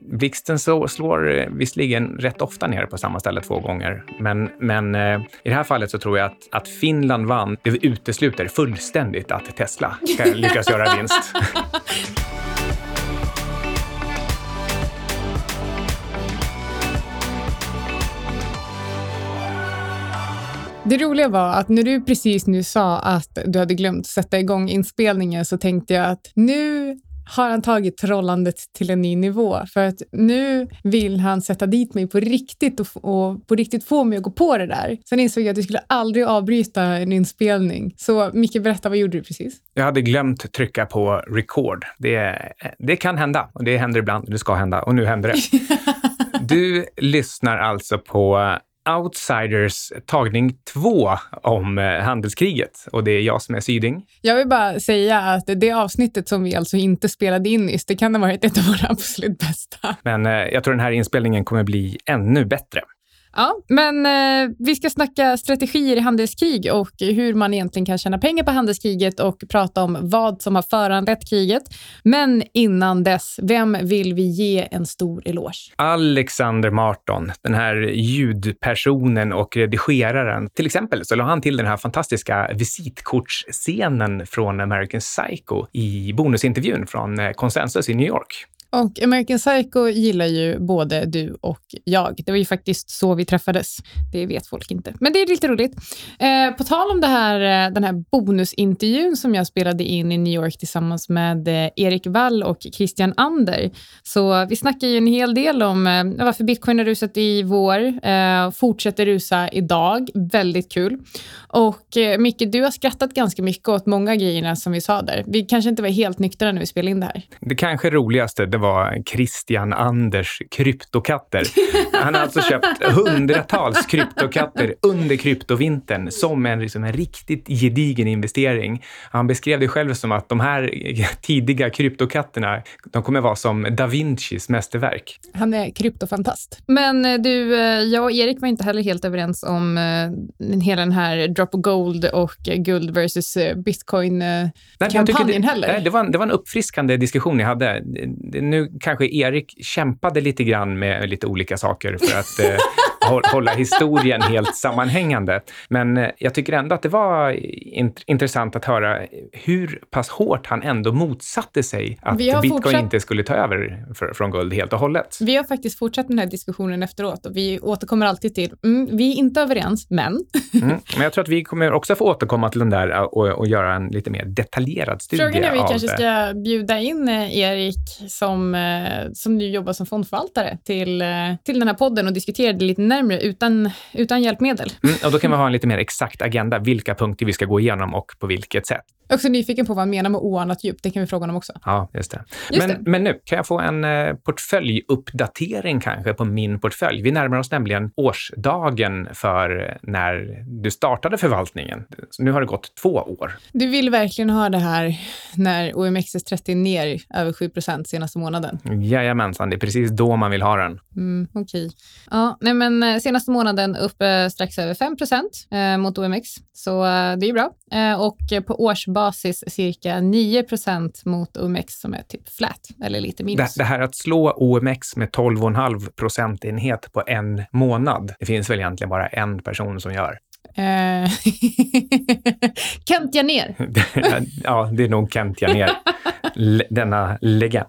Blixten slår eh, visserligen rätt ofta ner på samma ställe två gånger, men, men eh, i det här fallet så tror jag att, att Finland vann. Det utesluter fullständigt att Tesla ska lyckas göra vinst. Det roliga var att när du precis nu sa att du hade glömt sätta igång inspelningen så tänkte jag att nu har han tagit trollandet till en ny nivå. För att nu vill han sätta dit mig på riktigt och, och på riktigt få mig att gå på det där. Sen insåg jag att jag skulle aldrig avbryta en inspelning. Så Micke, berätta, vad gjorde du precis? Jag hade glömt trycka på record. Det, det kan hända och det händer ibland. Det ska hända och nu händer det. Du lyssnar alltså på Outsiders tagning två om eh, handelskriget och det är jag som är Syding. Jag vill bara säga att det avsnittet som vi alltså inte spelade in nyss, det kan ha varit ett av våra absolut bästa. Men eh, jag tror den här inspelningen kommer bli ännu bättre. Ja, men eh, vi ska snacka strategier i handelskrig och hur man egentligen kan tjäna pengar på handelskriget och prata om vad som har föranlett kriget. Men innan dess, vem vill vi ge en stor eloge? Alexander Marton, den här ljudpersonen och redigeraren. Till exempel så la han till den här fantastiska visitkortsscenen från American Psycho i bonusintervjun från eh, Consensus i New York. Och American Psycho gillar ju både du och jag. Det var ju faktiskt så vi träffades. Det vet folk inte, men det är lite roligt. Eh, på tal om det här, eh, den här bonusintervjun som jag spelade in i New York tillsammans med eh, Erik Wall och Christian Ander. Så vi snackar ju en hel del om eh, varför bitcoin har rusat i vår, eh, fortsätter rusa idag. Väldigt kul. Och eh, Micke, du har skrattat ganska mycket åt många grejerna som vi sa där. Vi kanske inte var helt nyktra när vi spelade in det här. Det kanske roligaste, det var Christian Anders kryptokatter. Han har alltså köpt hundratals kryptokatter under kryptovintern som en, liksom en riktigt gedigen investering. Han beskrev det själv som att de här tidiga kryptokatterna, de kommer vara som da Vincis mästerverk. Han är kryptofantast. Men eh, du, eh, jag och Erik var inte heller helt överens om uh, hela den här drop of gold och guld versus bitcoin-kampanjen heller. Nej, det, var en, det var en uppfriskande diskussion ni hade. Nu kanske Erik kämpade lite grann med lite olika saker för att eh, hålla historien helt sammanhängande. Men eh, jag tycker ändå att det var int intressant att höra hur pass hårt han ändå motsatte sig att bitcoin fortsatt... inte skulle ta över för, från guld helt och hållet. Vi har faktiskt fortsatt den här diskussionen efteråt och vi återkommer alltid till, mm, vi är inte överens, men. mm, men jag tror att vi kommer också få återkomma till den där och, och göra en lite mer detaljerad studie Frågan är vi kanske det. ska bjuda in eh, Erik som, som nu jobbar som fondförvaltare till, till den här podden och diskutera det lite närmre utan, utan hjälpmedel. Mm, och då kan vi ha en lite mer exakt agenda, vilka punkter vi ska gå igenom och på vilket sätt. Jag är också nyfiken på vad han menar med oanat djup. Det kan vi fråga honom också. Ja, just det. Just men, det. men nu, kan jag få en eh, portföljuppdatering kanske på min portfölj? Vi närmar oss nämligen årsdagen för när du startade förvaltningen. Så nu har det gått två år. Du vill verkligen ha det här när OMXS30 är ner över 7% senaste månaden? Jajamensan, det är precis då man vill ha den. Mm, Okej. Okay. Ja, nej men eh, senaste månaden upp eh, strax över 5 eh, mot OMX, så det är bra. Och på årsbasis cirka 9% mot OMX som är typ flat, eller lite minus. Det, det här att slå OMX med 12,5 procentenhet på en månad, det finns väl egentligen bara en person som gör. Kent Janér. ja, det är nog Kent Janér, denna legend.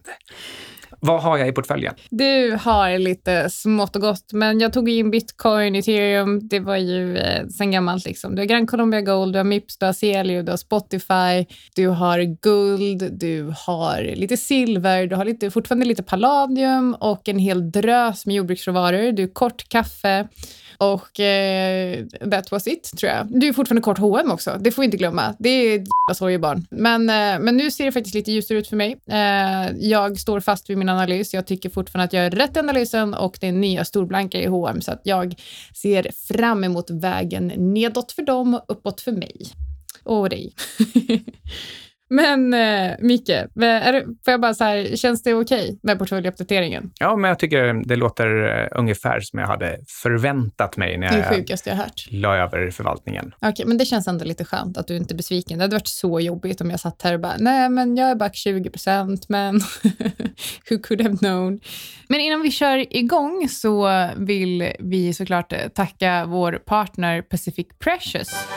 Vad har jag i portföljen? Du har lite smått och gott, men jag tog in bitcoin, ethereum, det var ju eh, sen gammalt. Liksom. Du har Gran Colombia Gold, du har Mips, du har Celio, du har Spotify, du har guld, du har lite silver, du har lite, fortfarande lite palladium och en hel drös med jordbruksråvaror. Du är kort kaffe. Och eh, that was it, tror jag. Du är fortfarande kort H&M också, det får vi inte glömma. Det är ett jävla sorgebarn. Men, eh, men nu ser det faktiskt lite ljusare ut för mig. Eh, jag står fast vid min analys. Jag tycker fortfarande att jag är rätt i analysen och det är nya storblanka i H&M så att jag ser fram emot vägen nedåt för dem och uppåt för mig. Och dig. Men eh, Micke, är det, får jag bara så här, känns det okej okay med portföljuppdateringen? Ja, men jag tycker det låter eh, ungefär som jag hade förväntat mig när det sjukaste jag hört. la över förvaltningen. Okej, okay, men det känns ändå lite skönt att du inte är besviken. Det hade varit så jobbigt om jag satt här och bara, nej, men jag är back 20 procent, men who could have known? Men innan vi kör igång så vill vi såklart tacka vår partner Pacific Precious.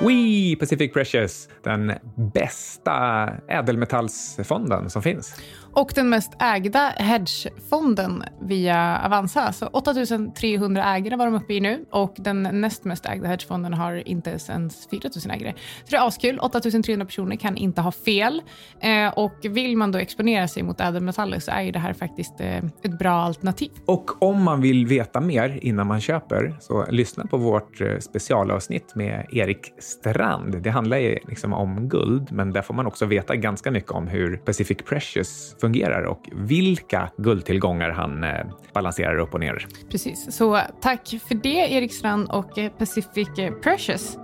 We Pacific Precious, den bästa ädelmetallsfonden som finns. Och den mest ägda hedgefonden via Avanza. Så 8300 ägare var de uppe i nu och den näst mest ägda hedgefonden har inte ens 4000 ägare. Så det är askul. 8300 personer kan inte ha fel. Eh, och vill man då exponera sig mot ädelmetaller så är ju det här faktiskt eh, ett bra alternativ. Och om man vill veta mer innan man köper så lyssna på vårt eh, specialavsnitt med Erik Strand. Det handlar ju liksom om guld, men där får man också veta ganska mycket om hur Pacific Precious fungerar och vilka guldtillgångar han eh, balanserar upp och ner. Precis, så tack för det Erik Strand och eh, Pacific eh, Precious.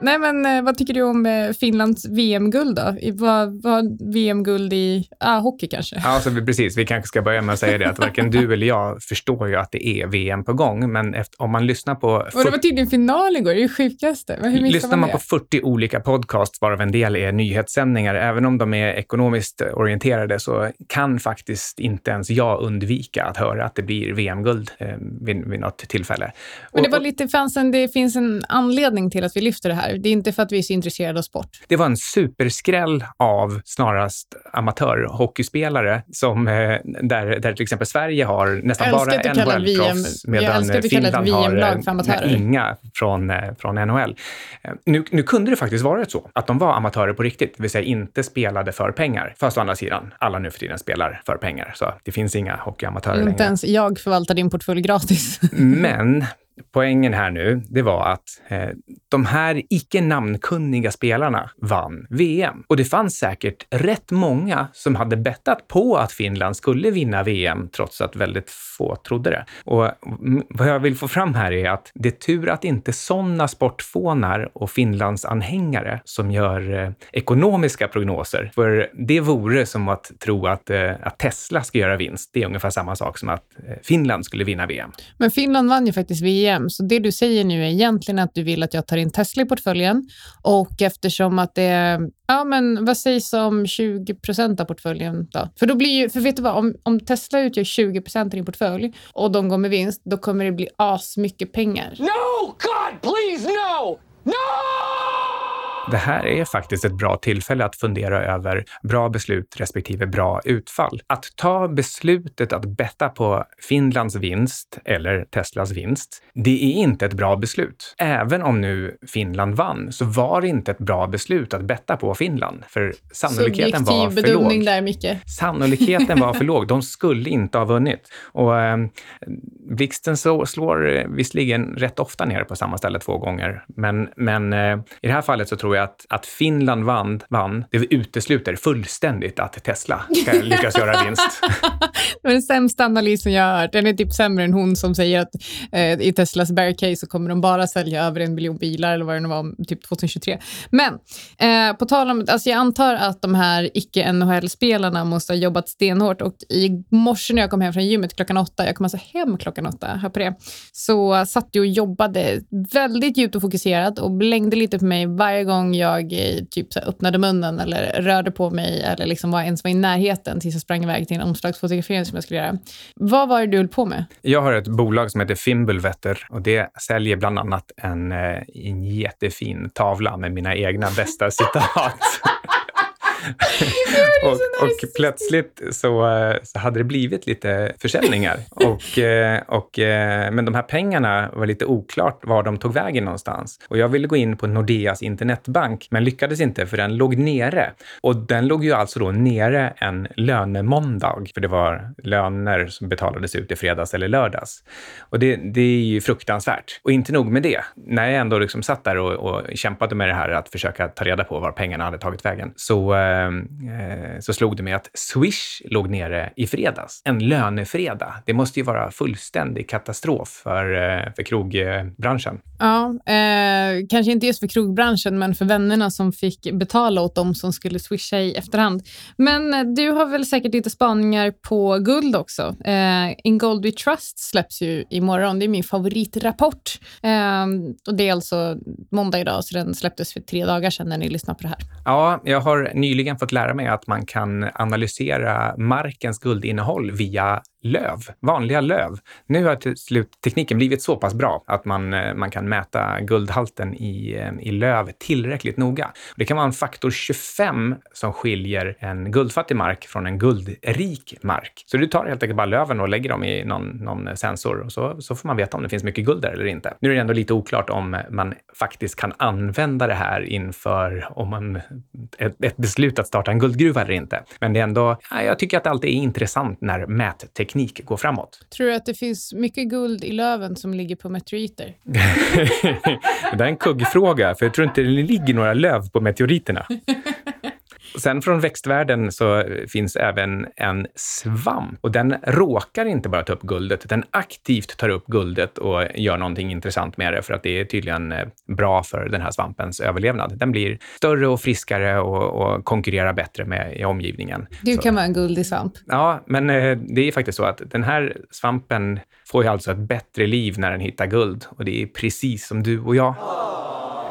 Nej, men eh, vad tycker du om eh, Finlands VM-guld då? Vad, vad VM-guld i ah, hockey kanske? Alltså, precis. Vi kanske ska börja med att säga det att varken du eller jag förstår ju att det är VM på gång, men efter, om man lyssnar på... Och det var tydligen final igår, det är det sjukaste. Hur lyssnar man, man på 40 olika podcasts, varav en del är nyhetssändningar, även om de är ekonomiskt orienterade, så kan faktiskt inte ens jag undvika att höra att det blir VM-guld eh, vid, vid något tillfälle. Men det var lite fansen, det finns en anledning till att vi lyfter det här här. Det är inte för att vi är så intresserade av sport. Det var en superskräll av snarast amatörhockeyspelare som, eh, där, där till exempel Sverige har nästan bara en worldproffs medan Finland har inga från, eh, från NHL. Eh, nu, nu kunde det faktiskt varit så att de var amatörer på riktigt, det vill säga inte spelade för pengar. Fast å andra sidan, alla nu för tiden spelar för pengar, så det finns inga hockeyamatörer längre. Inte ens jag förvaltar din portfölj gratis. Men poängen här nu, det var att eh, de här icke namnkunniga spelarna vann VM. Och det fanns säkert rätt många som hade bettat på att Finland skulle vinna VM, trots att väldigt få trodde det. Och vad jag vill få fram här är att det är tur att inte sådana sportfånar och Finlands anhängare som gör eh, ekonomiska prognoser. För det vore som att tro att, eh, att Tesla ska göra vinst. Det är ungefär samma sak som att eh, Finland skulle vinna VM. Men Finland vann ju faktiskt VM EM. Så det du säger nu är egentligen att du vill att jag tar in Tesla i portföljen och eftersom att det är, ja men vad sägs om 20 procent av portföljen då? För då blir ju, för vet du vad, om, om Tesla utgör 20 procent av din portfölj och de går med vinst, då kommer det bli asmycket pengar. No, God, please, no! No! Det här är faktiskt ett bra tillfälle att fundera över bra beslut respektive bra utfall. Att ta beslutet att betta på Finlands vinst eller Teslas vinst, det är inte ett bra beslut. Även om nu Finland vann så var det inte ett bra beslut att betta på Finland, för sannolikheten var för låg. där, Micke. Sannolikheten var för låg. De skulle inte ha vunnit. Och eh, blixten så, slår visserligen rätt ofta ner på samma ställe två gånger, men, men eh, i det här fallet så tror jag att, att Finland vann, vann, det utesluter fullständigt att Tesla ska lyckas göra vinst. det var den sämsta analysen jag har hört. Den är typ sämre än hon som säger att eh, i Teslas bear case så kommer de bara sälja över en miljon bilar eller vad det nu var, typ 2023. Men eh, på tal om, alltså jag antar att de här icke-NHL-spelarna måste ha jobbat stenhårt och i morse när jag kom hem från gymmet klockan åtta, jag kom alltså hem klockan åtta, hör på det, så satt jag och jobbade väldigt djupt och fokuserat och blängde lite på mig varje gång gång jag eh, typ så öppnade munnen eller rörde på mig eller liksom var ens var i närheten tills jag sprang iväg till en omslagsfotografering som jag skulle göra. Vad var det du höll på med? Jag har ett bolag som heter Fimbulvetter och det säljer bland annat en, eh, en jättefin tavla med mina egna bästa citat och, och plötsligt så, så hade det blivit lite försäljningar. Och, eh, och, eh, men de här pengarna var lite oklart var de tog vägen någonstans. Och jag ville gå in på Nordeas internetbank, men lyckades inte för den låg nere. Och den låg ju alltså då nere en lönemåndag, för det var löner som betalades ut i fredags eller lördags. Och det, det är ju fruktansvärt. Och inte nog med det. När jag ändå liksom satt där och, och kämpade med det här att försöka ta reda på var pengarna hade tagit vägen, så eh, så slog det mig att Swish låg nere i fredags. En lönefredag. Det måste ju vara fullständig katastrof för, eh, för krogbranschen. Ja, eh, kanske inte just för krogbranschen, men för vännerna som fick betala åt dem som skulle swisha i efterhand. Men eh, du har väl säkert lite spaningar på guld också. Eh, In Gold We Trust släpps ju imorgon. Det är min favoritrapport. Eh, och det är alltså måndag idag, så den släpptes för tre dagar sedan när ni lyssnar på det här. Ja, jag har nyligen nyligen fått lära mig att man kan analysera markens guldinnehåll via löv, vanliga löv. Nu har till slut tekniken blivit så pass bra att man, eh, man kan mäta guldhalten i, eh, i löv tillräckligt noga. Det kan vara en faktor 25 som skiljer en guldfattig mark från en guldrik mark. Så du tar helt enkelt bara löven och lägger dem i någon, någon sensor och så, så får man veta om det finns mycket guld där eller inte. Nu är det ändå lite oklart om man faktiskt kan använda det här inför om man, ett, ett beslut att starta en guldgruva eller inte. Men det är ändå, jag tycker att det alltid är intressant när mätteknik teknik går framåt. Tror du att det finns mycket guld i löven som ligger på meteoriter? det är en kuggfråga, för jag tror inte det ligger några löv på meteoriterna. Sen från växtvärlden så finns även en svamp och den råkar inte bara ta upp guldet, den aktivt tar upp guldet och gör någonting intressant med det för att det är tydligen eh, bra för den här svampens överlevnad. Den blir större och friskare och, och konkurrerar bättre med i omgivningen. Du kan vara en guldig svamp. Ja, men eh, det är faktiskt så att den här svampen får ju alltså ett bättre liv när den hittar guld och det är precis som du och jag.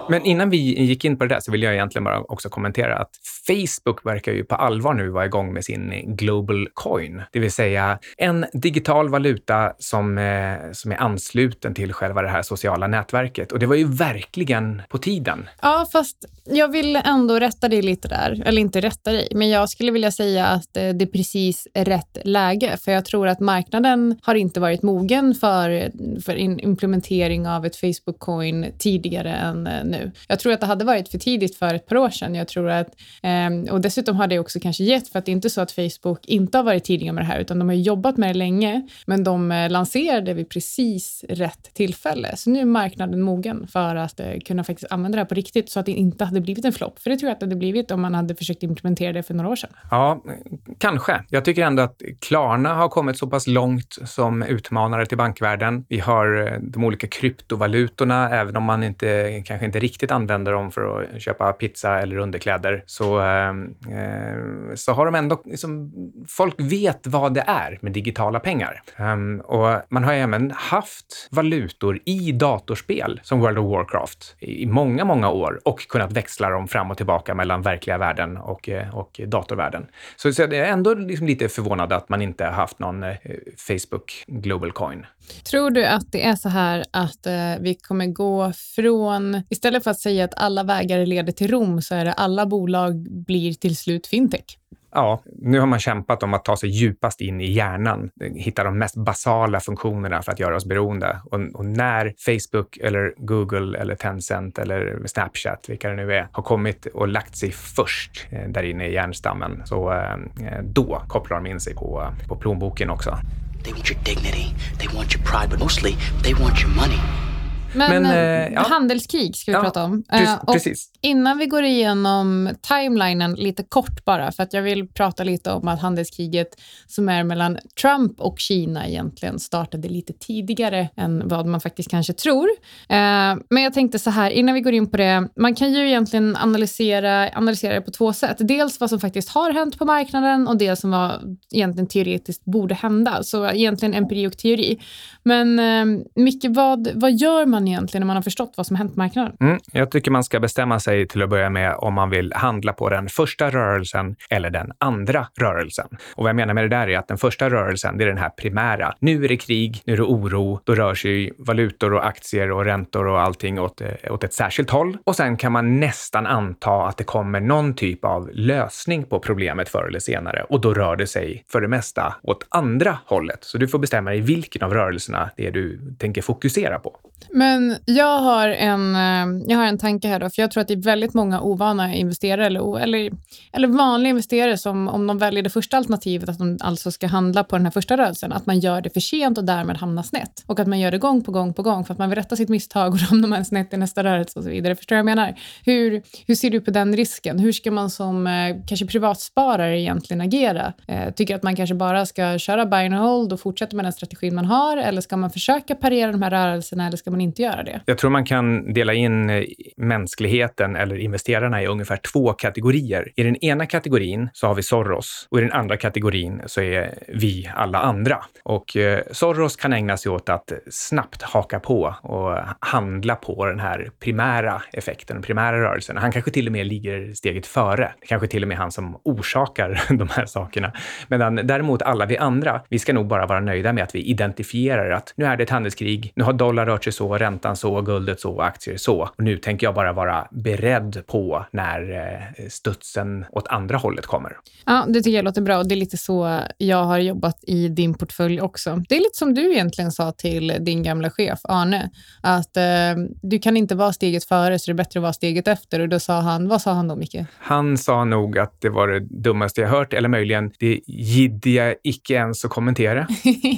Men innan vi gick in på det där så vill jag egentligen bara också kommentera att Facebook verkar ju på allvar nu vara igång med sin eh, Global Coin, det vill säga en digital valuta som, eh, som är ansluten till själva det här sociala nätverket. Och det var ju verkligen på tiden. Ja, fast jag vill ändå rätta dig lite där. Eller inte rätta dig, men jag skulle vilja säga att eh, det är precis rätt läge. För jag tror att marknaden har inte varit mogen för, för implementering av ett Facebook Coin tidigare än eh, nu nu. Jag tror att det hade varit för tidigt för ett par år sedan. Jag tror att, eh, och dessutom har det också kanske gett, för att det är inte så att Facebook inte har varit tidiga med det här, utan de har jobbat med det länge, men de eh, lanserade vid precis rätt tillfälle. Så nu är marknaden mogen för att eh, kunna faktiskt använda det här på riktigt, så att det inte hade blivit en flopp. För det tror jag att det hade blivit om man hade försökt implementera det för några år sedan. Ja, kanske. Jag tycker ändå att Klarna har kommit så pass långt som utmanare till bankvärlden. Vi har eh, de olika kryptovalutorna, även om man inte, kanske inte riktigt använder dem för att köpa pizza eller underkläder så, ehm, eh, så har de ändå... Liksom, folk vet vad det är med digitala pengar. Um, och man har även haft valutor i datorspel som World of Warcraft i många, många år och kunnat växla dem fram och tillbaka mellan verkliga världen och, eh, och datorvärlden. Så, så jag är ändå liksom lite förvånad att man inte har haft någon eh, Facebook Global Coin. Tror du att det är så här att eh, vi kommer gå från, istället för att säga att alla vägar leder till Rom, så är det alla bolag blir till slut fintech? Ja, nu har man kämpat om att ta sig djupast in i hjärnan, hitta de mest basala funktionerna för att göra oss beroende. Och, och, när Facebook eller Google eller Tencent eller Snapchat, vilka det nu är, har kommit och lagt sig först eh, där inne i hjärnstammen, så eh, då kopplar de in sig på, på plånboken också. They want your dignity, they want your pride, but mostly they want your money. Men, Men eh, ja. handelskrig ska vi ja, prata om. Precis, eh, precis. Innan vi går igenom timelinen lite kort bara, för att jag vill prata lite om att handelskriget som är mellan Trump och Kina egentligen startade lite tidigare än vad man faktiskt kanske tror. Eh, men jag tänkte så här, innan vi går in på det, man kan ju egentligen analysera, analysera det på två sätt. Dels vad som faktiskt har hänt på marknaden och det som var egentligen teoretiskt borde hända. Så egentligen empiri och teori. Men eh, Micke, vad, vad gör man egentligen när man har förstått vad som hänt på marknaden? Mm, jag tycker man ska bestämma sig sig till att börja med om man vill handla på den första rörelsen eller den andra rörelsen. Och vad jag menar med det där är att den första rörelsen, det är den här primära. Nu är det krig, nu är det oro, då rör sig valutor och aktier och räntor och allting åt, eh, åt ett särskilt håll. Och sen kan man nästan anta att det kommer någon typ av lösning på problemet förr eller senare och då rör det sig för det mesta åt andra hållet. Så du får bestämma dig vilken av rörelserna det är du tänker fokusera på. Men jag har en, eh, jag har en tanke här då, för jag tror att det är väldigt många ovana investerare eller, eller, eller vanliga investerare som om de väljer det första alternativet, att de alltså ska handla på den här första rörelsen, att man gör det för sent och därmed hamnar snett. Och att man gör det gång på gång på gång för att man vill rätta sitt misstag och då hamnar man snett i nästa rörelse och så vidare. Förstår du vad jag menar? Hur, hur ser du på den risken? Hur ska man som eh, kanske privatsparare egentligen agera? Eh, tycker att man kanske bara ska köra buy and hold och fortsätta med den strategin man har eller ska man försöka parera de här rörelserna eller ska man inte göra det? Jag tror man kan dela in eh, mänskligheten mänskligheten eller investerarna i ungefär två kategorier. I den ena kategorin så har vi Soros och i den andra kategorin så är vi alla andra. Och eh, Soros kan ägna sig åt att snabbt haka på och handla på den här primära effekten, den primära rörelsen. Han kanske till och med ligger steget före. Det kanske till och med han som orsakar de här sakerna. Medan däremot alla vi andra, vi ska nog bara vara nöjda med att vi identifierar att nu är det ett handelskrig, nu har dollar rört sig så, räntan så, guldet så, aktier så. Och nu tänker jag bara vara beredd på när eh, studsen åt andra hållet kommer. Ja, det tycker jag låter bra och det är lite så jag har jobbat i din portfölj också. Det är lite som du egentligen sa till din gamla chef Arne, att eh, du kan inte vara steget före så det är bättre att vara steget efter. Och då sa han, vad sa han då Micke? Han sa nog att det var det dummaste jag hört, eller möjligen det giddiga icke ens att kommentera.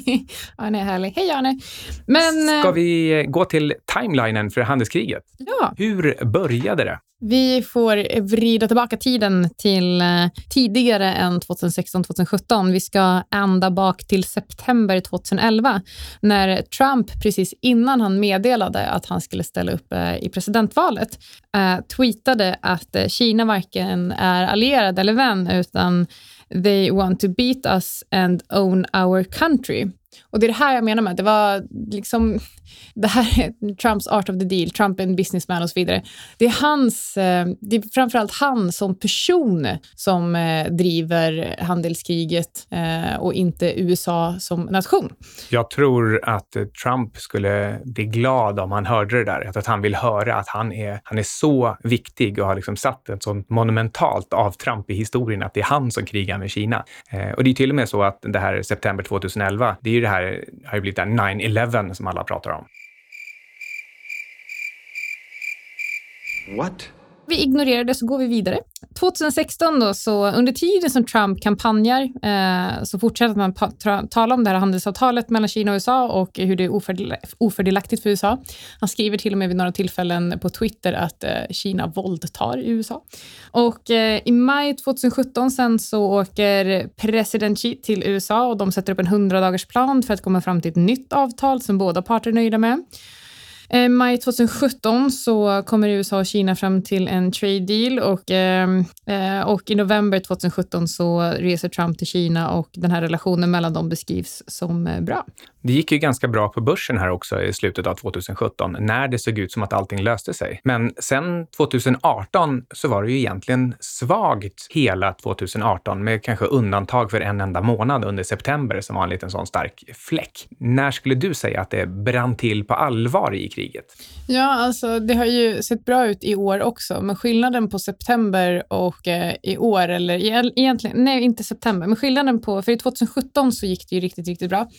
Arne är härlig. Hej Arne! Men, Ska eh, vi gå till timelinen för handelskriget? Ja. Hur började det? Vi får vrida tillbaka tiden till eh, tidigare än 2016-2017. Vi ska ända bak till september 2011 när Trump precis innan han meddelade att han skulle ställa upp eh, i presidentvalet eh, tweetade att Kina varken är allierad eller vän utan they want to beat us and own our country. Och det är det här jag menar med att det var liksom, det här är Trumps art of the deal, Trump är en businessman och så vidare. Det är hans, eh, det är framförallt han som person som eh, driver handelskriget eh, och inte USA som nation. Jag tror att Trump skulle bli glad om han hörde det där, att han vill höra att han är, han är så viktig och har liksom satt ett sånt monumentalt avtramp i historien att det är han som krigar med Kina. Och det är till och med så att det här september 2011, det är ju det här, har ju blivit det 9-11 som alla pratar om. What? Vi ignorerar det så går vi vidare. 2016 då, så under tiden som Trump kampanjar eh, så fortsätter man tala om det här handelsavtalet mellan Kina och USA och hur det är ofördel ofördelaktigt för USA. Han skriver till och med vid några tillfällen på Twitter att eh, Kina våldtar USA. Och eh, i maj 2017 sen så åker president Xi till USA och de sätter upp en 100 dagars plan för att komma fram till ett nytt avtal som båda parter är nöjda med. Eh, maj 2017 så kommer USA och Kina fram till en trade deal och, ehm, eh, och i november 2017 så reser Trump till Kina och den här relationen mellan dem beskrivs som eh, bra. Det gick ju ganska bra på börsen här också i slutet av 2017 när det såg ut som att allting löste sig. Men sen 2018 så var det ju egentligen svagt hela 2018 med kanske undantag för en enda månad under september som var en liten sån stark fläck. När skulle du säga att det brann till på allvar i kriget? Ja, alltså det har ju sett bra ut i år också, men skillnaden på september och eh, i år, eller egentligen, nej inte september, men skillnaden på, för i 2017 så gick det ju riktigt, riktigt bra.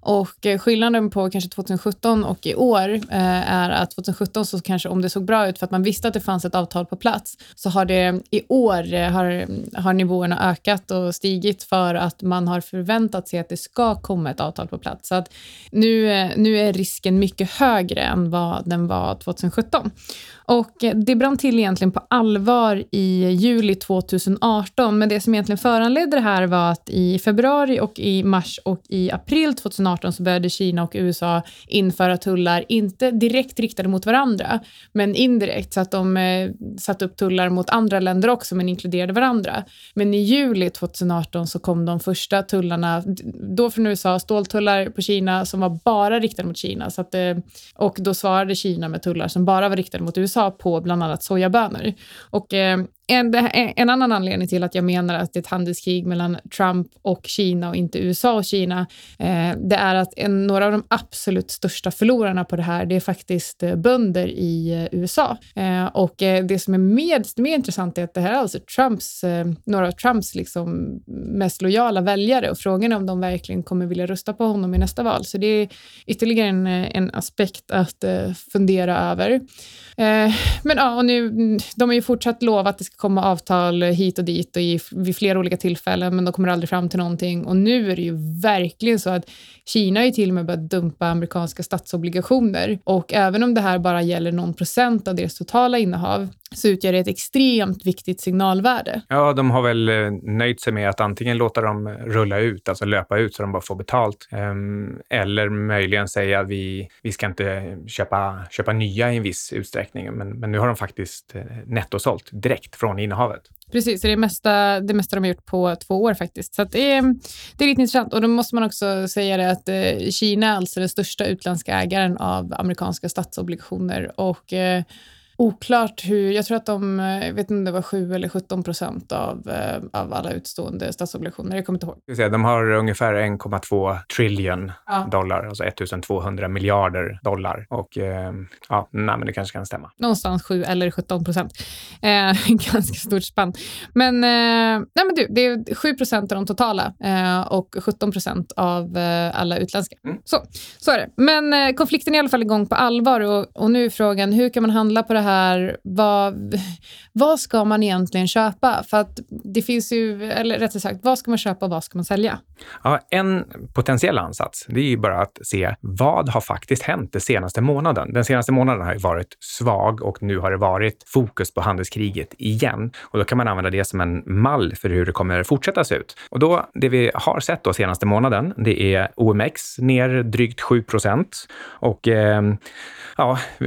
Och och eh, skillnaden på kanske 2017 och i år eh, är att 2017 så kanske om det såg bra ut för att man visste att det fanns ett avtal på plats, så har det i år eh, har, har nivåerna ökat och stigit för att man har förväntat sig att det ska komma ett avtal på plats. Så att nu, eh, nu är risken mycket högre än vad den var 2017. Och det brann till egentligen på allvar i juli 2018, men det som egentligen föranledde det här var att i februari och i mars och i april 2018 så började Kina och USA införa tullar, inte direkt riktade mot varandra, men indirekt så att de eh, satte upp tullar mot andra länder också, men inkluderade varandra. Men i juli 2018 så kom de första tullarna, då från USA, ståltullar på Kina som var bara riktade mot Kina. Så att, eh, och då svarade Kina med tullar som bara var riktade mot USA USA på bland annat sojabönor. Och eh, en, en, annan anledning till att jag menar att det är ett handelskrig mellan Trump och Kina och inte USA och Kina, eh, det är att en, några av de absolut största förlorarna på det här, det är faktiskt eh, bönder i eh, USA. Eh, och eh, det som är mer, mer intressant är att det här är alltså Trumps, eh, några av Trumps liksom mest lojala väljare och frågan är om de verkligen kommer vilja rösta på honom i nästa val. Så det är ytterligare en, en aspekt att fundera över. men ja, och nu, de har ju fortsatt lovat att det ska komma avtal hit och dit och i, vid flera olika tillfällen, men de kommer aldrig fram till någonting. Och nu är det ju verkligen så att Kina har ju till och med börjat dumpa amerikanska statsobligationer. Och även om det här bara gäller någon procent av deras totala innehav så utgör det ett extremt viktigt signalvärde. Ja, de har väl eh, nöjt sig med att antingen låta dem rulla ut, alltså löpa ut så de bara får betalt, ehm, eller möjligen säga att vi, vi ska inte köpa, köpa nya i en viss utsträckning. Men, men nu har de faktiskt eh, nettosålt direkt från innehavet. Precis, det mesta, det mesta de har gjort på två år faktiskt. Så det, är, det är lite intressant. Och då måste man också säga det att eh, Kina är alltså den största utländska ägaren av amerikanska statsobligationer och oklart hur, jag tror att de, jag vet inte om det var 7 eller 17 procent av, eh, av alla utstående statsobligationer, jag kommer inte ihåg. De har ungefär 1,2 trillion ja. dollar, alltså 1200 miljarder dollar. Och eh, ja, nej, men det kanske kan stämma. Någonstans 7 eller 17 procent. Eh, ganska stort spann. Men, eh, nej, men du, det är 7 procent av de totala eh, och 17 procent av alla utländska. Mm. Så, så är det. Men konflikten är i alla fall igång på allvar och, och nu är frågan, hur kan man handla på det här här, vad, vad ska man egentligen köpa? För att det finns ju, eller rättare sagt, vad ska man köpa och vad ska man sälja? Ja, en potentiell ansats, det är ju bara att se vad har faktiskt hänt den senaste månaden? Den senaste månaden har ju varit svag och nu har det varit fokus på handelskriget igen. Och då kan man använda det som en mall för hur det kommer fortsätta se ut. Och då, det vi har sett då senaste månaden, det är OMX ner drygt 7 procent och eh, ja,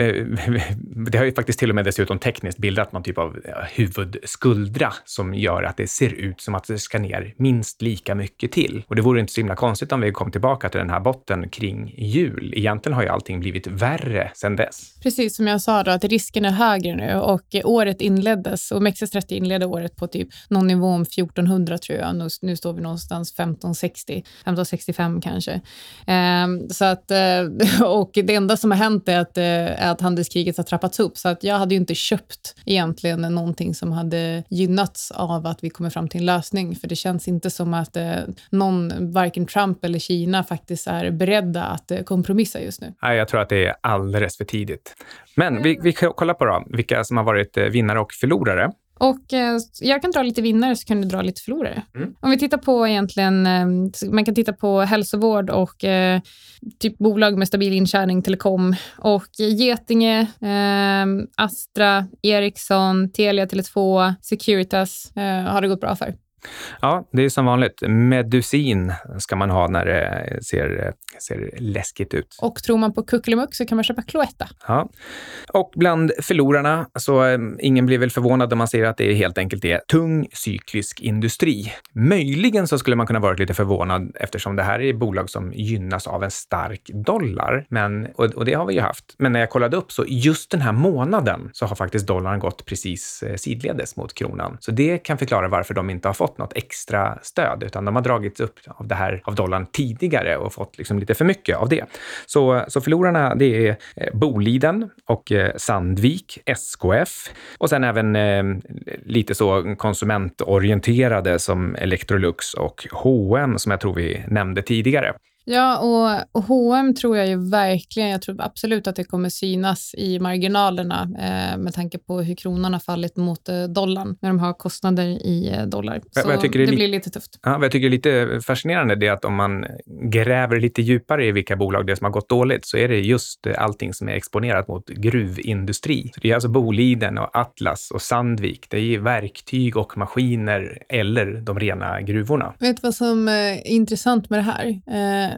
det har ju faktiskt till och med dessutom tekniskt bildat någon typ av eh, huvudskuldra som gör att det ser ut som att det ska ner minst lika mycket till. Och det vore inte så himla konstigt om vi kom tillbaka till den här botten kring jul. Egentligen har ju allting blivit värre sedan dess. Precis som jag sa då, att risken är högre nu och eh, året inleddes och MXS30 inledde året på typ någon nivå om 1400 tror jag. Nu, nu står vi någonstans 1560, 1565 kanske. Ehm, så att, eh, och det enda som har hänt är att är att handelskriget har trappats upp. Så att jag hade ju inte köpt egentligen någonting som hade gynnats av att vi kommer fram till en lösning. För det känns inte som att eh, någon, varken Trump eller Kina, faktiskt är beredda att eh, kompromissa just nu. Nej, jag tror att det är alldeles för tidigt. Men vi, vi kollar på då, vilka som har varit eh, vinnare och förlorare. Och eh, jag kan dra lite vinnare så kan du dra lite förlorare. Mm. Om vi tittar på egentligen, eh, man kan titta på hälsovård och eh, typ bolag med stabil intjäning, telekom och Getinge, Astra, Ericsson, Telia, Tele2, Securitas har det gått bra för. Ja, det är som vanligt. Medusin ska man ha när det ser, ser läskigt ut. Och tror man på kuckelimuck så kan man köpa Cloetta. Ja. Och bland förlorarna, så um, ingen blir väl förvånad om man ser att det helt enkelt är tung cyklisk industri. Möjligen så skulle man kunna vara lite förvånad eftersom det här är bolag som gynnas av en stark dollar. Men, och, och det har vi ju haft. Men när jag kollade upp så just den här månaden så har faktiskt dollarn gått precis eh, sidledes mot kronan. Så det kan förklara varför de inte har fått fått något extra stöd, utan de har dragits upp av det här av dollarn tidigare och fått liksom lite för mycket av det. Så, så förlorarna, det är eh, Boliden och eh, Sandvik, SKF och sen även eh, lite så konsumentorienterade som Electrolux och H&M som jag tror vi nämnde tidigare. Ja, och, och H&M tror jag ju verkligen, jag tror absolut att det kommer synas i marginalerna eh, med tanke på hur kronan har fallit mot eh, dollarn när de har kostnader i eh, dollar. Så det, det blir lite tufft. Ja, jag tycker är lite fascinerande är att om man gräver lite djupare i vilka bolag det är som har gått dåligt så är det just allting som är exponerat mot gruvindustri. Så det är alltså Boliden och Atlas och Sandvik. Det är verktyg och maskiner eller de rena gruvorna. Vet du vad som är intressant med det här?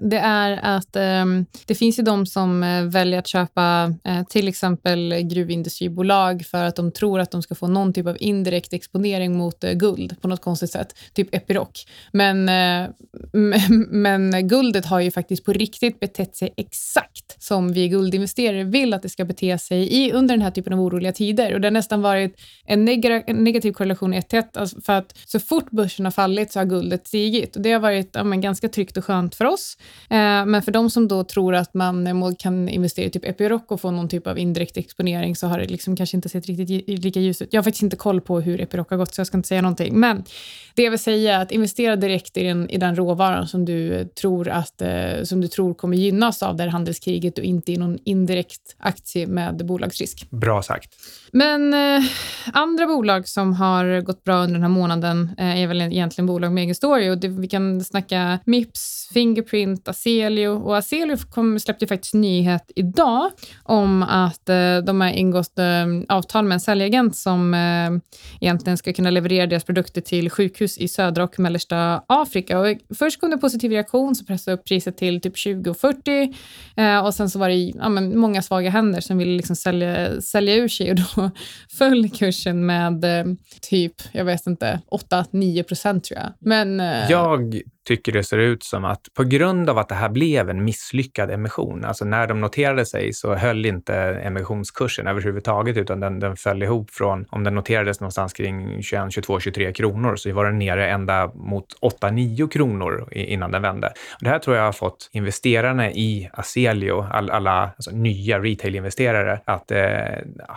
Det är att eh, det finns ju de som eh, väljer att köpa eh, till exempel gruvindustribolag för att de tror att de ska få någon typ av indirekt exponering mot eh, guld på något konstigt sätt, typ Epiroc. Men, eh, men guldet har ju faktiskt på riktigt betett sig exakt som vi guldinvesterare vill att det ska bete sig i under den här typen av oroliga tider. Och det har nästan varit en, neg en negativ korrelation 1 till 1, alltså för att så fort börsen har fallit så har guldet stigit. Och det har varit ja, men, ganska tryggt och skönt för oss. Eh, men för de som då tror att man eh, kan investera i typ Epiroc och få någon typ av indirekt exponering så har det liksom kanske inte sett riktigt lika ljus ut. Jag har faktiskt inte koll på hur Epiroc har gått så jag ska inte säga någonting. Men det jag vill säga är att investera direkt i den, i den råvaran som du, eh, tror att, som du tror kommer gynnas av det här handelskriget och inte i någon indirekt aktie med bolagsrisk. Bra sagt. Men eh, andra bolag som har gått bra under den här månaden eh, är väl egentligen bolag med egen story. Och det, vi kan snacka Mips, Fingerprint, Aselio. Och Aselio kom, släppte faktiskt nyhet idag om att eh, de har ingått eh, avtal med en säljagent som eh, egentligen ska kunna leverera deras produkter till sjukhus i södra och mellersta Afrika. Och först kom det en positiv reaktion som pressade upp priset till typ 20 och 40 eh, och sen så var det ja, men många svaga händer som ville liksom sälja, sälja ur sig och då föll kursen med eh, typ, jag vet inte, 8-9 procent tror jag. Men, eh, jag tycker det ser ut som att på grund av att det här blev en misslyckad emission, alltså när de noterade sig så höll inte emissionskursen överhuvudtaget utan den, den föll ihop från, om den noterades någonstans kring 21, 22, 23 kronor så var den nere ända mot 8-9 kronor innan den vände. Och det här tror jag har fått investerarna i Aselio, all, alla alltså nya retail-investerare, att eh,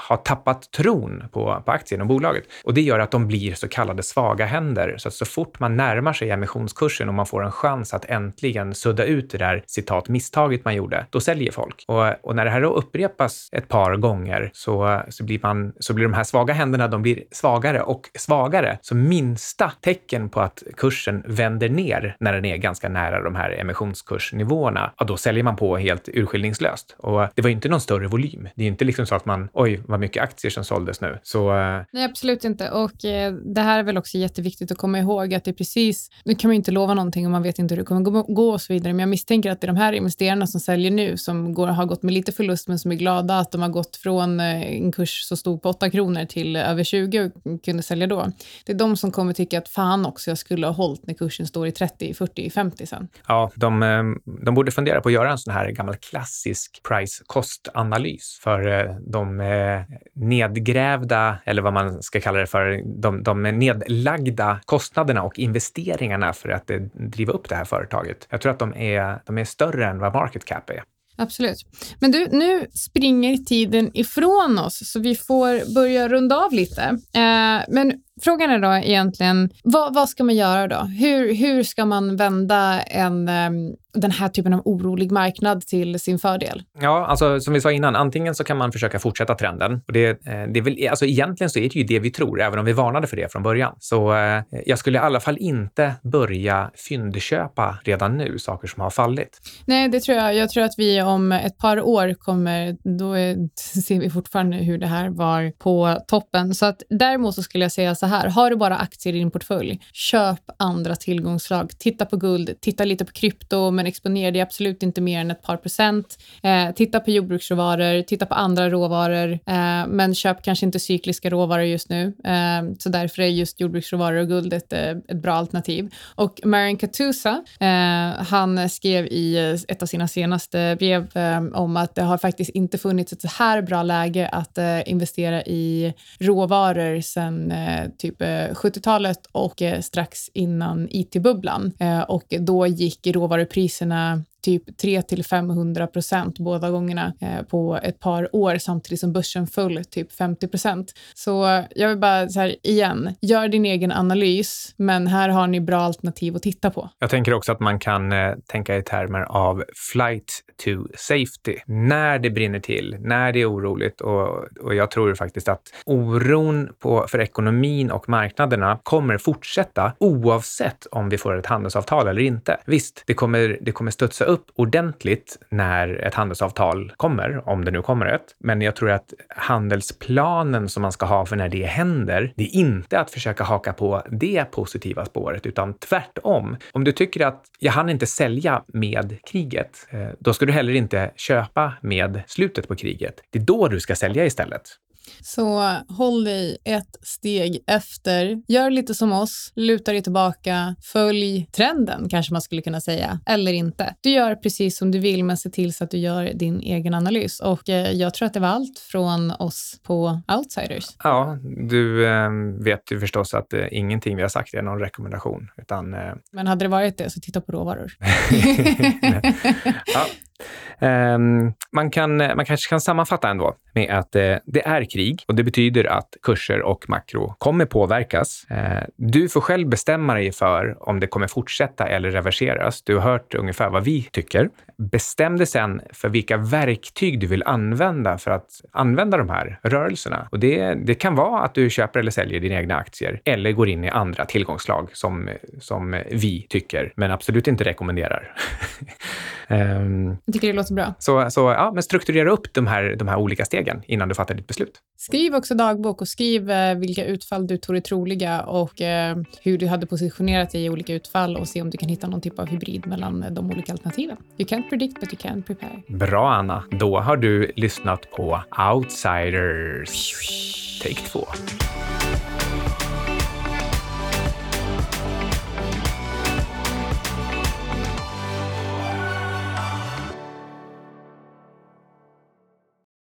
ha tappat tron på, på aktien och bolaget. Och det gör att de blir så kallade svaga händer. Så att så fort man närmar sig emissionskursen man får en chans att äntligen sudda ut det där citat misstaget man gjorde, då säljer folk. Och, och när det här då upprepas ett par gånger så, så, blir man, så blir de här svaga händerna, de blir svagare och svagare. Så minsta tecken på att kursen vänder ner när den är ganska nära de här emissionskursnivåerna, ja, då säljer man på helt urskillningslöst. Och det var ju inte någon större volym. Det är ju inte liksom så att man, oj, vad mycket aktier som såldes nu. Så, eh, Nej, absolut inte. Och eh, det här är väl också jätteviktigt att komma ihåg att det är precis, nu kan man ju inte lova någon någonting och man vet inte hur det kommer gå och så vidare. Men jag misstänker att det är de här investerarna som säljer nu som går, har gått med lite förlust men som är glada att de har gått från eh, en kurs som stod på 8 kronor till över 20 och kunde sälja då. Det är de som kommer tycka att fan också, jag skulle ha hållit när kursen står i 30, 40, 50 sen. Ja, de, eh, de borde fundera på att göra en sån här gammal klassisk price-cost-analys för eh, de nedgrävda, eller vad man ska kalla det för, de, de nedlagda kostnaderna och investeringarna för att driva upp det här företaget. Jag tror att de är, de är större än vad market cap är. Absolut. Men du, nu springer tiden ifrån oss, så vi får börja runda av lite. Eh, men frågan är då egentligen, vad, vad ska man göra då? Hur, hur ska man vända en, um, den här typen av orolig marknad till sin fördel? Ja, alltså som vi sa innan, antingen så kan man försöka fortsätta trenden. Och det, eh, det är väl, alltså egentligen så är det ju det vi tror, även om vi varnade för det från början. Så eh, jag skulle i alla fall inte börja fyndköpa redan nu saker som har fallit. Nej, det tror jag. Jag tror att vi om ett par år kommer, då är, ser vi fortfarande hur det här var på toppen. Så att däremot så skulle jag säga så här, har du bara aktier i din portfölj, köp andra tillgångsslag. Titta på guld, titta lite på krypto, men exponera dig absolut inte mer än ett par procent. Eh, titta på jordbruksråvaror, titta på andra råvaror, eh, men köp kanske inte cykliska råvaror just nu. Eh, så därför är just jordbruksråvaror och guld ett, eh, ett bra alternativ. Och Marian Katusa, eh, han skrev i ett av sina senaste brev eh, om att det har faktiskt inte funnits ett så här bra läge att eh, investera i råvaror sedan eh, typ eh, 70-talet och eh, strax innan IT-bubblan. Eh, och då gick råvarupriserna typ 3 till 500 procent båda gångerna eh, på ett par år samtidigt som börsen föll typ 50 procent. Så jag vill bara så här igen, gör din egen analys, men här har ni bra alternativ att titta på. Jag tänker också att man kan eh, tänka i termer av flight to safety. När det brinner till, när det är oroligt och, och jag tror faktiskt att oron på, för ekonomin och marknaderna kommer fortsätta oavsett om vi får ett handelsavtal eller inte. Visst, det kommer, det kommer studsa upp upp ordentligt när ett handelsavtal kommer, om det nu kommer ett. Men jag tror att handelsplanen som man ska ha för när det händer, det är inte att försöka haka på det positiva spåret, utan tvärtom. Om du tycker att jag hann inte sälja med kriget, eh, då ska du heller inte köpa med slutet på kriget. Det är då du ska sälja istället. Så håll dig ett steg efter. Gör lite som oss, luta dig tillbaka, följ trenden kanske man skulle kunna säga, eller inte. Du gör precis som du vill, men se till så att du gör din egen analys. Och eh, jag tror att det var allt från oss på Outsiders. Ja, du eh, vet ju förstås att eh, ingenting vi har sagt är någon rekommendation, utan... Eh, men hade det varit det, så titta på råvaror. ja. Ehm, man, kan, man kanske kan sammanfatta ändå med att eh, det är krig och det betyder att kurser och makro kommer påverkas. Ehm, du får själv bestämma dig för om det kommer fortsätta eller reverseras. Du har hört ungefär vad vi tycker. Bestäm dig sen för vilka verktyg du vill använda för att använda de här rörelserna. Och det, det kan vara att du köper eller säljer dina egna aktier eller går in i andra tillgångslag som, som vi tycker, men absolut inte rekommenderar. um, jag tycker det låter bra. Så, så ja, men strukturera upp de här, de här olika stegen innan du fattar ditt beslut. Skriv också dagbok och skriv eh, vilka utfall du tror är troliga och eh, hur du hade positionerat dig i olika utfall och se om du kan hitta någon typ av hybrid mellan eh, de olika alternativen. You can't predict but you can prepare. Bra Anna. Då har du lyssnat på Outsiders Take 2.